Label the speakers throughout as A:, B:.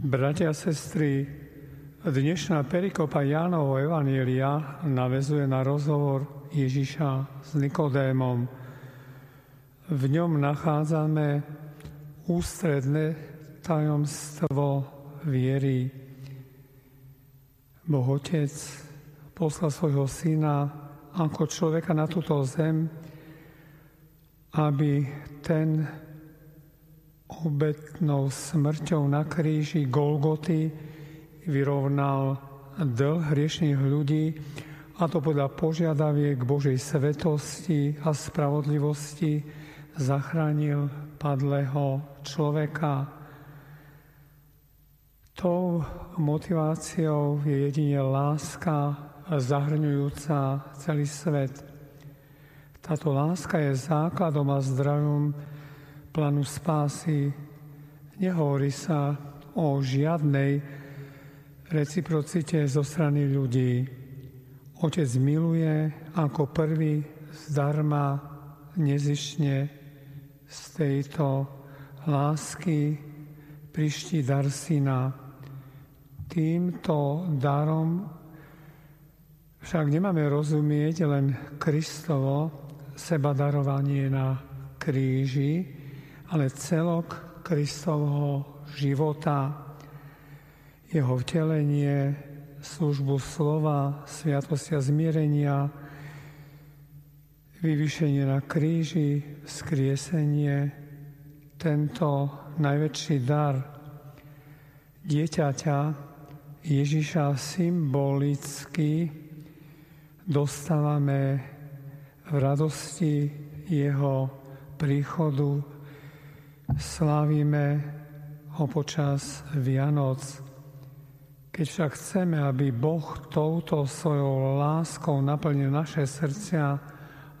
A: Bratia a sestry, dnešná perikopa Jánovo Evanília navezuje na rozhovor Ježiša s Nikodémom. V ňom nachádzame ústredné tajomstvo viery. Boh Otec poslal svojho syna ako človeka na túto zem, aby ten obetnou smrťou na kríži Golgoty vyrovnal dlh hriešných ľudí a to podľa požiadaviek Božej svetosti a spravodlivosti zachránil padlého človeka. Tou motiváciou je jedine láska zahrňujúca celý svet. Táto láska je základom a zdravím plánu spásy. Nehovorí sa o žiadnej reciprocite zo strany ľudí. Otec miluje ako prvý zdarma nezišne z tejto lásky priští dar syna. Týmto darom však nemáme rozumieť len Kristovo seba darovanie na kríži, ale celok Kristovho života, jeho vtelenie, službu slova, sviatosti a zmierenia, vyvyšenie na kríži, skriesenie, tento najväčší dar dieťaťa Ježiša symbolicky dostávame v radosti jeho príchodu slávime ho počas Vianoc. Keď však chceme, aby Boh touto svojou láskou naplnil naše srdcia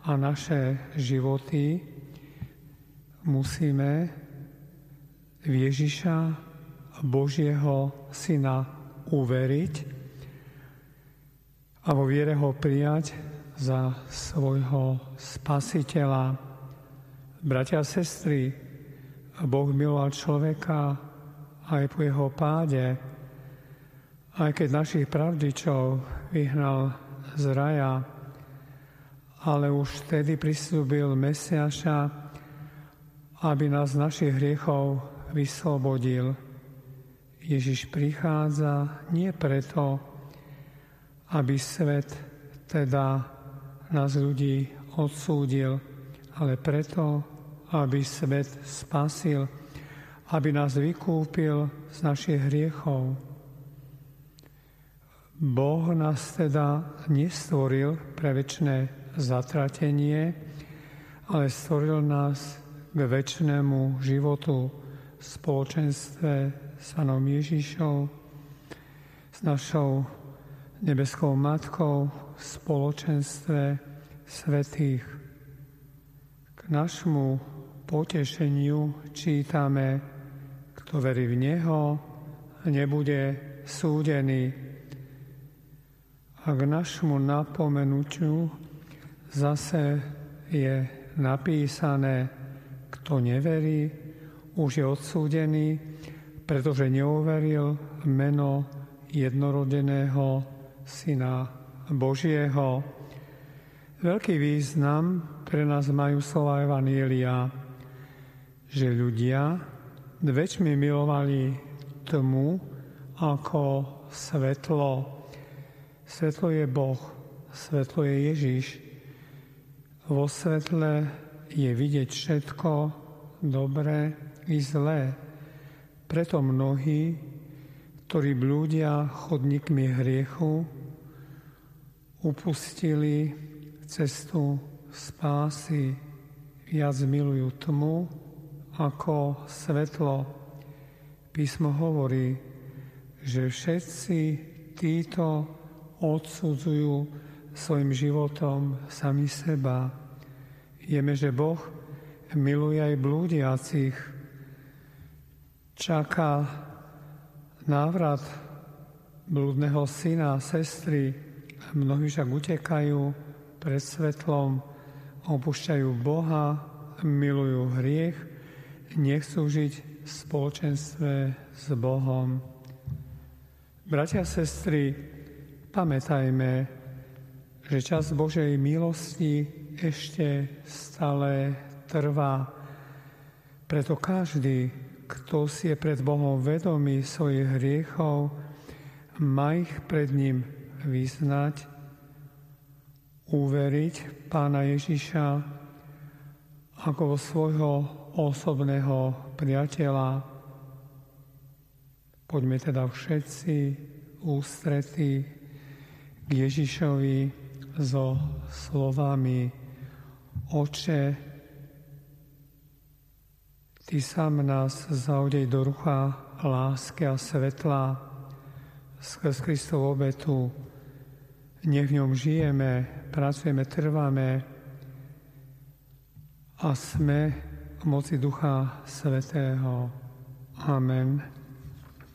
A: a naše životy, musíme v Ježiša, Božieho Syna, uveriť a vo viere ho prijať za svojho spasiteľa. Bratia a sestry, Boh miloval človeka aj po jeho páde, aj keď našich pravdičov vyhnal z raja, ale už vtedy prislúbil Mesiaša, aby nás z našich hriechov vyslobodil. Ježiš prichádza nie preto, aby svet, teda nás ľudí odsúdil, ale preto, aby svet spasil, aby nás vykúpil z našich hriechov. Boh nás teda nestvoril pre väčšie zatratenie, ale stvoril nás k väčšnému životu v spoločenstve s Pánom Ježišou, s našou nebeskou Matkou, v spoločenstve svetých. K našmu potešeniu čítame, kto verí v Neho, nebude súdený. A k našmu napomenutiu zase je napísané, kto neverí, už je odsúdený, pretože neuveril meno jednorodeného Syna Božieho. Veľký význam pre nás majú slova Evanília že ľudia väčšmi milovali tmu ako svetlo. Svetlo je Boh, svetlo je Ježiš. Vo svetle je vidieť všetko dobré i zlé. Preto mnohí, ktorí blúdia chodníkmi hriechu, upustili cestu spásy, viac milujú tmu ako svetlo. Písmo hovorí, že všetci títo odsudzujú svojim životom sami seba. Vieme, že Boh miluje aj blúdiacich. Čaká návrat blúdneho syna a sestry. Mnohí však utekajú pred svetlom, opúšťajú Boha, milujú hriech nechcú žiť v spoločenstve s Bohom. Bratia a sestry, pamätajme, že čas Božej milosti ešte stále trvá. Preto každý, kto si je pred Bohom vedomý svojich hriechov, má ich pred ním vyznať, uveriť Pána Ježiša ako svojho osobného priateľa. Poďme teda všetci ústretí k Ježišovi so slovami Oče, Ty sám nás zaudej do rucha lásky a svetla skrz Kristov obetu. Nech v ňom žijeme, pracujeme, trváme a sme moci Ducha Svetého. Amen.